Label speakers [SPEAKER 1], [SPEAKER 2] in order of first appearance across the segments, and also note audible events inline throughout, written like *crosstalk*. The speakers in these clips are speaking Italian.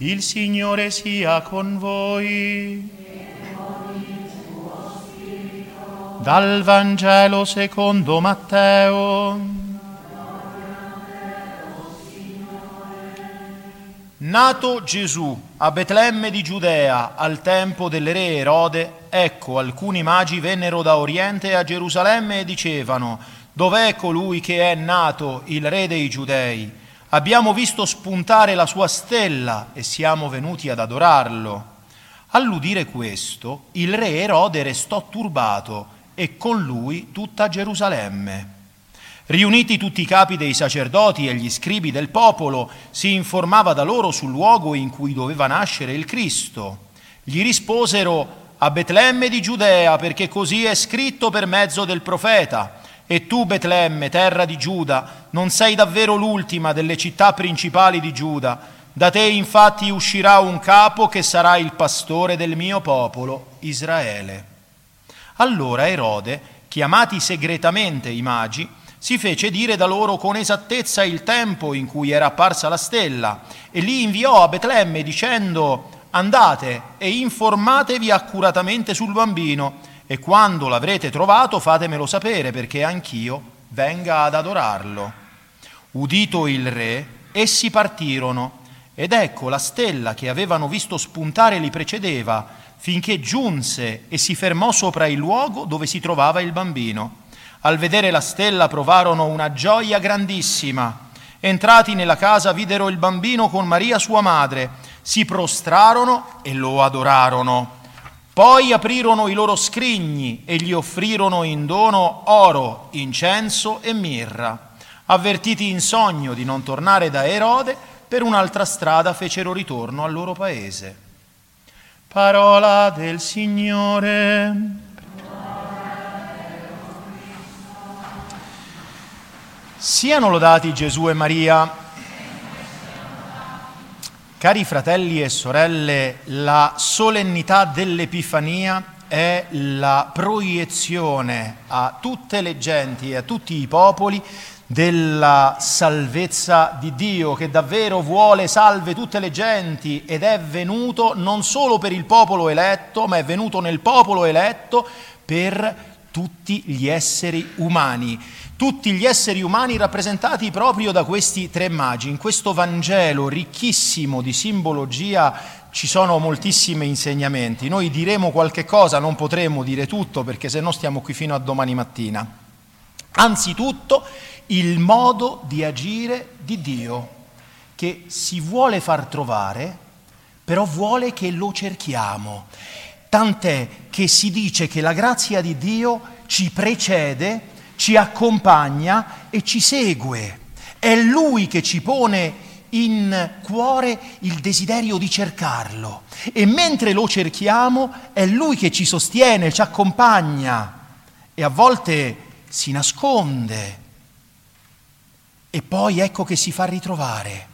[SPEAKER 1] Il Signore sia con voi. Dal Vangelo secondo Matteo. Nato Gesù a Betlemme di Giudea al tempo del re Erode, ecco alcuni magi vennero da Oriente a Gerusalemme e dicevano, dov'è colui che è nato il re dei Giudei? Abbiamo visto spuntare la sua stella e siamo venuti ad adorarlo. All'udire questo, il re Erode restò turbato e con lui tutta Gerusalemme. Riuniti tutti i capi dei sacerdoti e gli scribi del popolo, si informava da loro sul luogo in cui doveva nascere il Cristo. Gli risposero a Betlemme di Giudea, perché così è scritto per mezzo del profeta. E tu, Betlemme, terra di Giuda, non sei davvero l'ultima delle città principali di Giuda. Da te infatti uscirà un capo che sarà il pastore del mio popolo, Israele. Allora Erode, chiamati segretamente i magi, si fece dire da loro con esattezza il tempo in cui era apparsa la stella e li inviò a Betlemme dicendo andate e informatevi accuratamente sul bambino e quando l'avrete trovato fatemelo sapere perché anch'io venga ad adorarlo. Udito il re, essi partirono ed ecco la stella che avevano visto spuntare li precedeva finché giunse e si fermò sopra il luogo dove si trovava il bambino. Al vedere la stella provarono una gioia grandissima. Entrati nella casa videro il bambino con Maria sua madre, si prostrarono e lo adorarono. Poi aprirono i loro scrigni e gli offrirono in dono oro, incenso e mirra. Avvertiti in sogno di non tornare da Erode, per un'altra strada fecero ritorno al loro paese. Parola del Signore. Siano lodati Gesù e Maria. Cari fratelli e sorelle, la solennità dell'Epifania è la proiezione a tutte le genti e a tutti i popoli della salvezza di Dio che davvero vuole salve tutte le genti ed è venuto non solo per il popolo eletto, ma è venuto nel popolo eletto per tutti gli esseri umani tutti gli esseri umani rappresentati proprio da questi tre magi. In questo Vangelo ricchissimo di simbologia ci sono moltissimi insegnamenti. Noi diremo qualche cosa, non potremo dire tutto perché se no stiamo qui fino a domani mattina. Anzitutto il modo di agire di Dio che si vuole far trovare, però vuole che lo cerchiamo. Tant'è che si dice che la grazia di Dio ci precede ci accompagna e ci segue. È Lui che ci pone in cuore il desiderio di cercarlo e mentre lo cerchiamo è Lui che ci sostiene, ci accompagna e a volte si nasconde e poi ecco che si fa ritrovare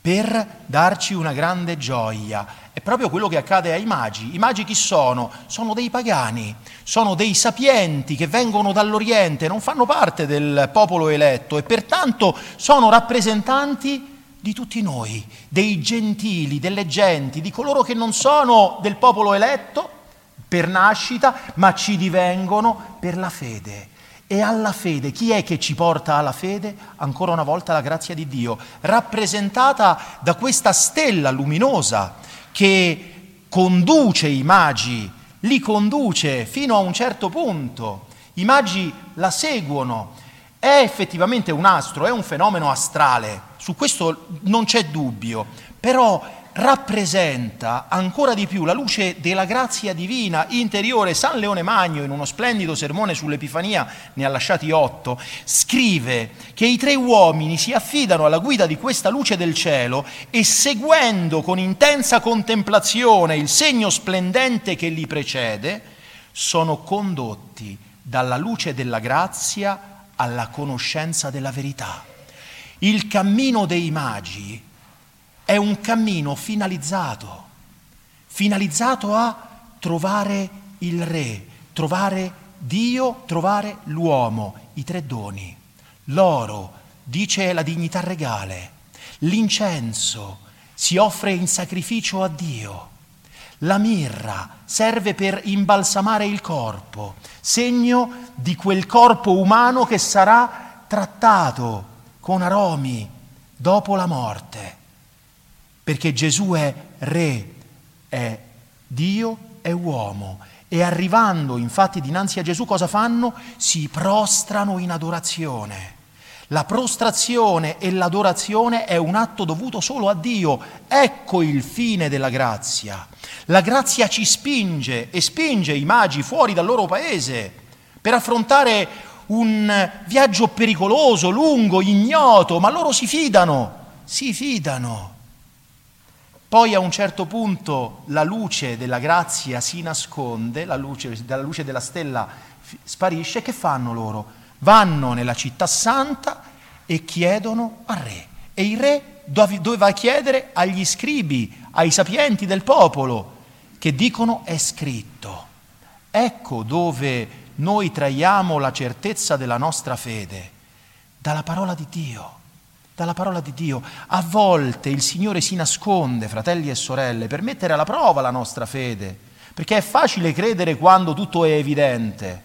[SPEAKER 1] per darci una grande gioia. È proprio quello che accade ai magi. I magi chi sono? Sono dei pagani, sono dei sapienti che vengono dall'Oriente, non fanno parte del popolo eletto e pertanto sono rappresentanti di tutti noi, dei gentili, delle genti, di coloro che non sono del popolo eletto per nascita, ma ci divengono per la fede. E alla fede, chi è che ci porta alla fede? Ancora una volta la grazia di Dio, rappresentata da questa stella luminosa che conduce i magi, li conduce fino a un certo punto. I magi la seguono. È effettivamente un astro, è un fenomeno astrale, su questo non c'è dubbio, però rappresenta ancora di più la luce della grazia divina interiore. San Leone Magno, in uno splendido sermone sull'Epifania, ne ha lasciati otto, scrive che i tre uomini si affidano alla guida di questa luce del cielo e seguendo con intensa contemplazione il segno splendente che li precede, sono condotti dalla luce della grazia alla conoscenza della verità. Il cammino dei magi è un cammino finalizzato, finalizzato a trovare il Re, trovare Dio, trovare l'uomo, i tre doni. L'oro dice la dignità regale, l'incenso si offre in sacrificio a Dio. La mirra serve per imbalsamare il corpo, segno di quel corpo umano che sarà trattato con aromi dopo la morte. Perché Gesù è re, è Dio, è uomo. E arrivando infatti dinanzi a Gesù cosa fanno? Si prostrano in adorazione. La prostrazione e l'adorazione è un atto dovuto solo a Dio. Ecco il fine della grazia. La grazia ci spinge e spinge i magi fuori dal loro paese per affrontare un viaggio pericoloso, lungo, ignoto, ma loro si fidano, si fidano. Poi a un certo punto la luce della grazia si nasconde, la luce, la luce della stella sparisce, che fanno loro? vanno nella città santa e chiedono al re. E il re doveva va chiedere agli scribi, ai sapienti del popolo, che dicono è scritto. Ecco dove noi traiamo la certezza della nostra fede, dalla parola di Dio. Dalla parola di Dio. A volte il Signore si nasconde, fratelli e sorelle, per mettere alla prova la nostra fede, perché è facile credere quando tutto è evidente.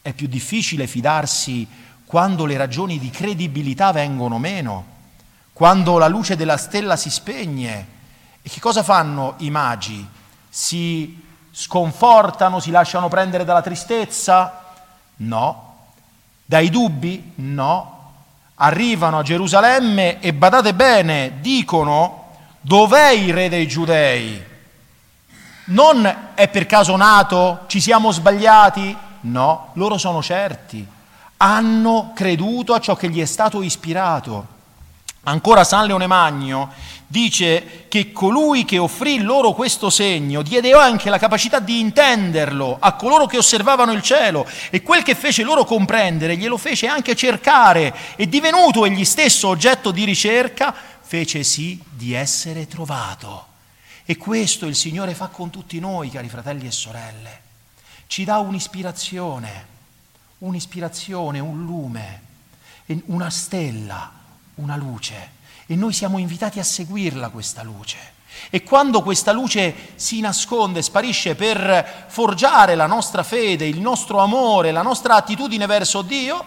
[SPEAKER 1] È più difficile fidarsi quando le ragioni di credibilità vengono meno, quando la luce della stella si spegne. E che cosa fanno i magi? Si sconfortano, si lasciano prendere dalla tristezza? No. Dai dubbi? No. Arrivano a Gerusalemme e badate bene, dicono dov'è il re dei giudei? Non è per caso nato? Ci siamo sbagliati? No, loro sono certi, hanno creduto a ciò che gli è stato ispirato. Ancora San Leone Magno dice che colui che offrì loro questo segno diede anche la capacità di intenderlo a coloro che osservavano il cielo e quel che fece loro comprendere glielo fece anche cercare e divenuto egli stesso oggetto di ricerca fece sì di essere trovato. E questo il Signore fa con tutti noi, cari fratelli e sorelle ci dà un'ispirazione, un'ispirazione, un lume, una stella, una luce. E noi siamo invitati a seguirla questa luce. E quando questa luce si nasconde, sparisce per forgiare la nostra fede, il nostro amore, la nostra attitudine verso Dio,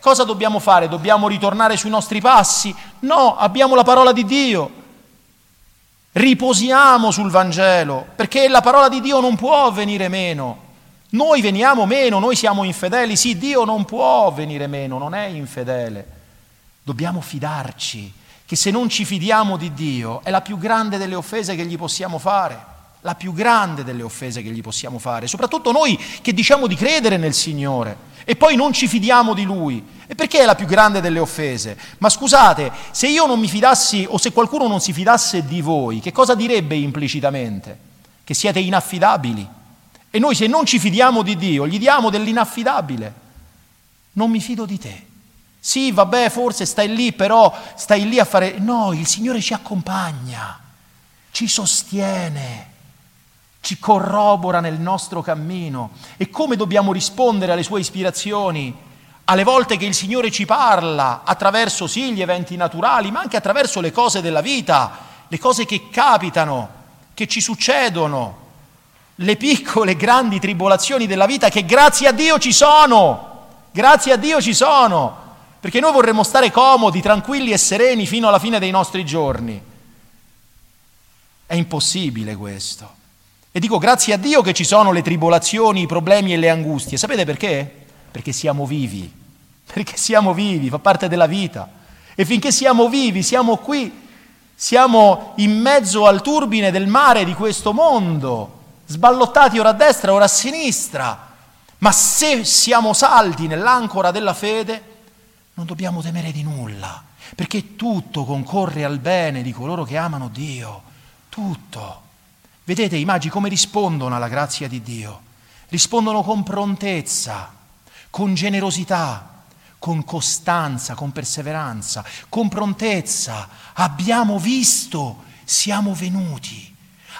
[SPEAKER 1] cosa dobbiamo fare? Dobbiamo ritornare sui nostri passi? No, abbiamo la parola di Dio. Riposiamo sul Vangelo, perché la parola di Dio non può venire meno. Noi veniamo meno, noi siamo infedeli, sì, Dio non può venire meno, non è infedele. Dobbiamo fidarci che se non ci fidiamo di Dio è la più grande delle offese che gli possiamo fare, la più grande delle offese che gli possiamo fare, soprattutto noi che diciamo di credere nel Signore e poi non ci fidiamo di Lui. E perché è la più grande delle offese? Ma scusate, se io non mi fidassi o se qualcuno non si fidasse di voi, che cosa direbbe implicitamente? Che siete inaffidabili e noi se non ci fidiamo di Dio, gli diamo dell'inaffidabile. Non mi fido di te. Sì, vabbè, forse stai lì, però stai lì a fare... No, il Signore ci accompagna, ci sostiene, ci corrobora nel nostro cammino. E come dobbiamo rispondere alle sue ispirazioni? Alle volte che il Signore ci parla attraverso sì gli eventi naturali, ma anche attraverso le cose della vita, le cose che capitano, che ci succedono le piccole grandi tribolazioni della vita che grazie a Dio ci sono, grazie a Dio ci sono, perché noi vorremmo stare comodi, tranquilli e sereni fino alla fine dei nostri giorni. È impossibile questo. E dico grazie a Dio che ci sono le tribolazioni, i problemi e le angustie. Sapete perché? Perché siamo vivi, perché siamo vivi, fa parte della vita. E finché siamo vivi, siamo qui, siamo in mezzo al turbine del mare di questo mondo sballottati ora a destra, ora a sinistra, ma se siamo saldi nell'ancora della fede, non dobbiamo temere di nulla, perché tutto concorre al bene di coloro che amano Dio, tutto. Vedete i magi come rispondono alla grazia di Dio? Rispondono con prontezza, con generosità, con costanza, con perseveranza, con prontezza. Abbiamo visto, siamo venuti.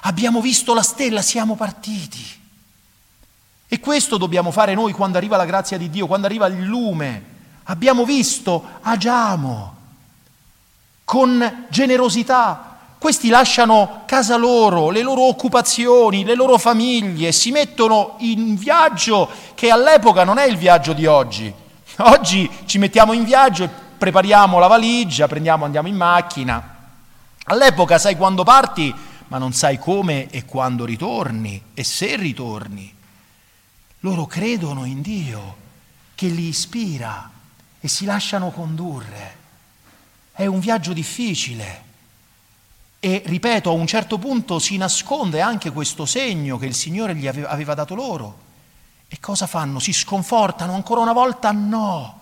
[SPEAKER 1] Abbiamo visto la stella, siamo partiti. E questo dobbiamo fare noi quando arriva la grazia di Dio, quando arriva il lume. Abbiamo visto, agiamo con generosità, questi lasciano casa loro, le loro occupazioni, le loro famiglie, si mettono in viaggio che all'epoca non è il viaggio di oggi. Oggi ci mettiamo in viaggio e prepariamo la valigia, prendiamo, andiamo in macchina. All'epoca sai quando parti, ma non sai come e quando ritorni e se ritorni. Loro credono in Dio che li ispira e si lasciano condurre. È un viaggio difficile e ripeto, a un certo punto si nasconde anche questo segno che il Signore gli aveva dato loro. E cosa fanno? Si sconfortano ancora una volta? No,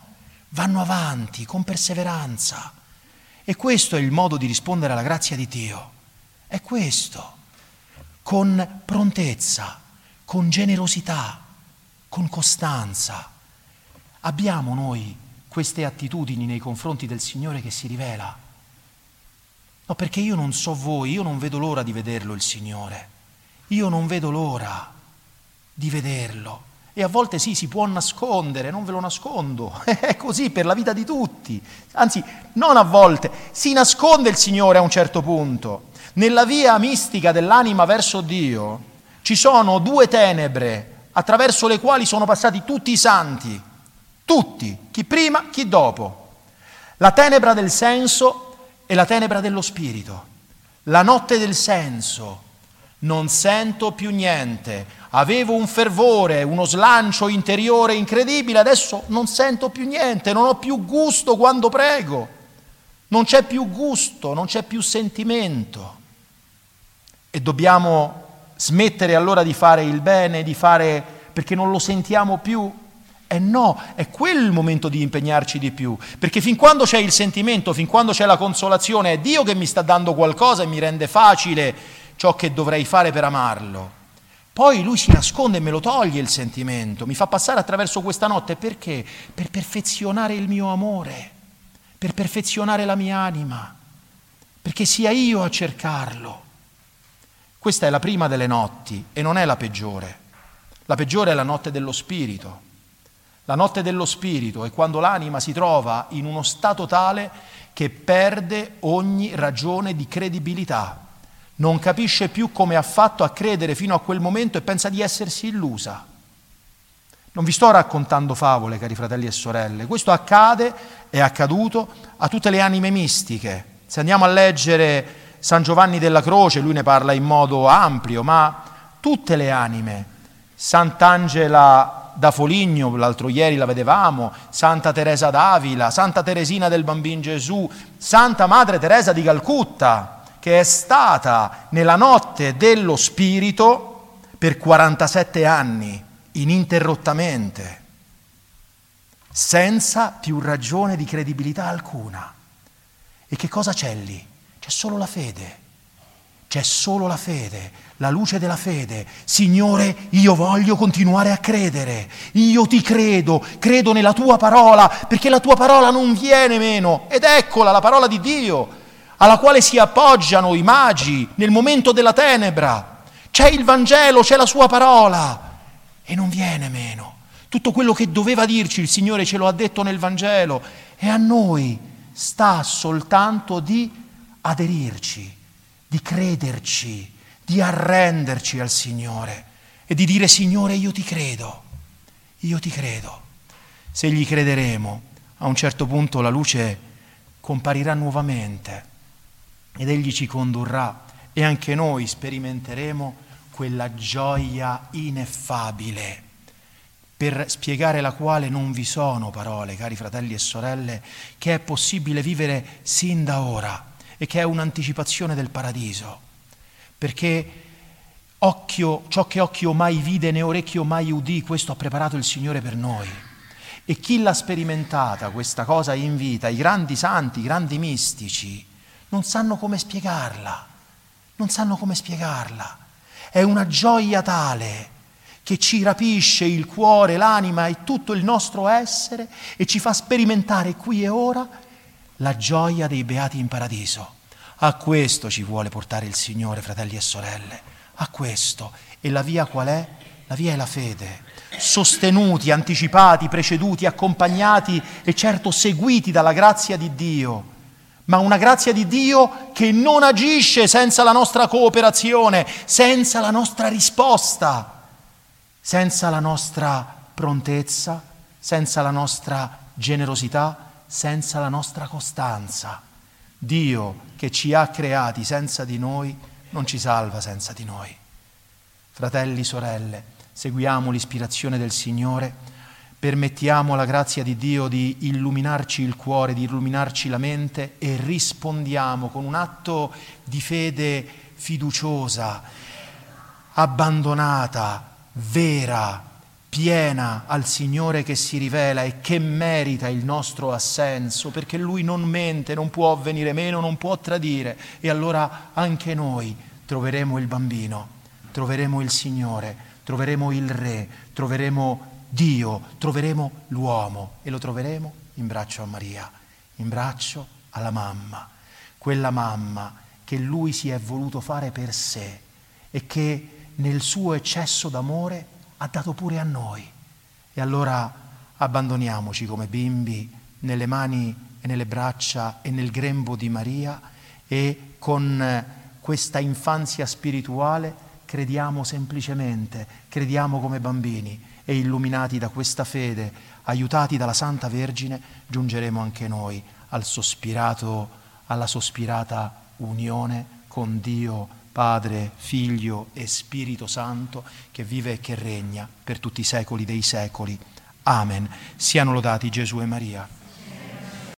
[SPEAKER 1] vanno avanti con perseveranza. E questo è il modo di rispondere alla grazia di Dio. È questo, con prontezza, con generosità, con costanza. Abbiamo noi queste attitudini nei confronti del Signore che si rivela No, perché io non so voi, io non vedo l'ora di vederlo il Signore. Io non vedo l'ora di vederlo. E a volte sì, si può nascondere, non ve lo nascondo. *laughs* È così per la vita di tutti. Anzi, non a volte, si nasconde il Signore a un certo punto. Nella via mistica dell'anima verso Dio ci sono due tenebre attraverso le quali sono passati tutti i santi. Tutti, chi prima, chi dopo. La tenebra del senso è la tenebra dello spirito, la notte del senso. Non sento più niente. Avevo un fervore, uno slancio interiore incredibile, adesso non sento più niente, non ho più gusto quando prego. Non c'è più gusto, non c'è più sentimento. E dobbiamo smettere allora di fare il bene, di fare perché non lo sentiamo più eh no, è quello il momento di impegnarci di più, perché fin quando c'è il sentimento, fin quando c'è la consolazione, è Dio che mi sta dando qualcosa e mi rende facile ciò che dovrei fare per amarlo. Poi lui si nasconde e me lo toglie il sentimento, mi fa passare attraverso questa notte perché? Per perfezionare il mio amore, per perfezionare la mia anima, perché sia io a cercarlo. Questa è la prima delle notti e non è la peggiore. La peggiore è la notte dello spirito la notte dello spirito è quando l'anima si trova in uno stato tale che perde ogni ragione di credibilità, non capisce più come ha fatto a credere fino a quel momento e pensa di essersi illusa. Non vi sto raccontando favole, cari fratelli e sorelle, questo accade, è accaduto a tutte le anime mistiche. Se andiamo a leggere San Giovanni della Croce, lui ne parla in modo ampio, ma tutte le anime, Sant'Angela da Foligno, l'altro ieri la vedevamo, Santa Teresa d'Avila, Santa Teresina del Bambino Gesù, Santa Madre Teresa di Calcutta, che è stata nella notte dello Spirito per 47 anni, ininterrottamente, senza più ragione di credibilità alcuna. E che cosa c'è lì? C'è solo la fede. C'è solo la fede, la luce della fede. Signore, io voglio continuare a credere. Io ti credo, credo nella tua parola, perché la tua parola non viene meno. Ed eccola la parola di Dio, alla quale si appoggiano i magi nel momento della tenebra. C'è il Vangelo, c'è la sua parola e non viene meno. Tutto quello che doveva dirci il Signore ce lo ha detto nel Vangelo e a noi sta soltanto di aderirci di crederci, di arrenderci al Signore e di dire Signore io ti credo, io ti credo. Se gli crederemo, a un certo punto la luce comparirà nuovamente ed egli ci condurrà e anche noi sperimenteremo quella gioia ineffabile per spiegare la quale non vi sono parole, cari fratelli e sorelle, che è possibile vivere sin da ora e che è un'anticipazione del paradiso, perché occhio, ciò che occhio mai vide né orecchio mai udì, questo ha preparato il Signore per noi. E chi l'ha sperimentata questa cosa in vita, i grandi santi, i grandi mistici, non sanno come spiegarla, non sanno come spiegarla. È una gioia tale che ci rapisce il cuore, l'anima e tutto il nostro essere e ci fa sperimentare qui e ora la gioia dei beati in paradiso. A questo ci vuole portare il Signore, fratelli e sorelle, a questo. E la via qual è? La via è la fede. Sostenuti, anticipati, preceduti, accompagnati e certo seguiti dalla grazia di Dio, ma una grazia di Dio che non agisce senza la nostra cooperazione, senza la nostra risposta, senza la nostra prontezza, senza la nostra generosità, senza la nostra costanza. Dio che ci ha creati senza di noi non ci salva senza di noi. Fratelli, sorelle, seguiamo l'ispirazione del Signore permettiamo alla grazia di Dio di illuminarci il cuore, di illuminarci la mente e rispondiamo con un atto di fede fiduciosa, abbandonata, vera, piena al Signore che si rivela e che merita il nostro assenso, perché Lui non mente, non può venire meno, non può tradire. E allora anche noi troveremo il bambino, troveremo il Signore, troveremo il Re, troveremo Dio, troveremo l'uomo e lo troveremo in braccio a Maria, in braccio alla mamma, quella mamma che lui si è voluto fare per sé e che nel suo eccesso d'amore ha dato pure a noi. E allora abbandoniamoci come bimbi nelle mani e nelle braccia e nel grembo di Maria e con questa infanzia spirituale crediamo semplicemente, crediamo come bambini e illuminati da questa fede, aiutati dalla Santa Vergine, giungeremo anche noi al sospirato, alla sospirata unione con Dio, Padre, Figlio e Spirito Santo, che vive e che regna per tutti i secoli dei secoli. Amen. Siano lodati Gesù e Maria.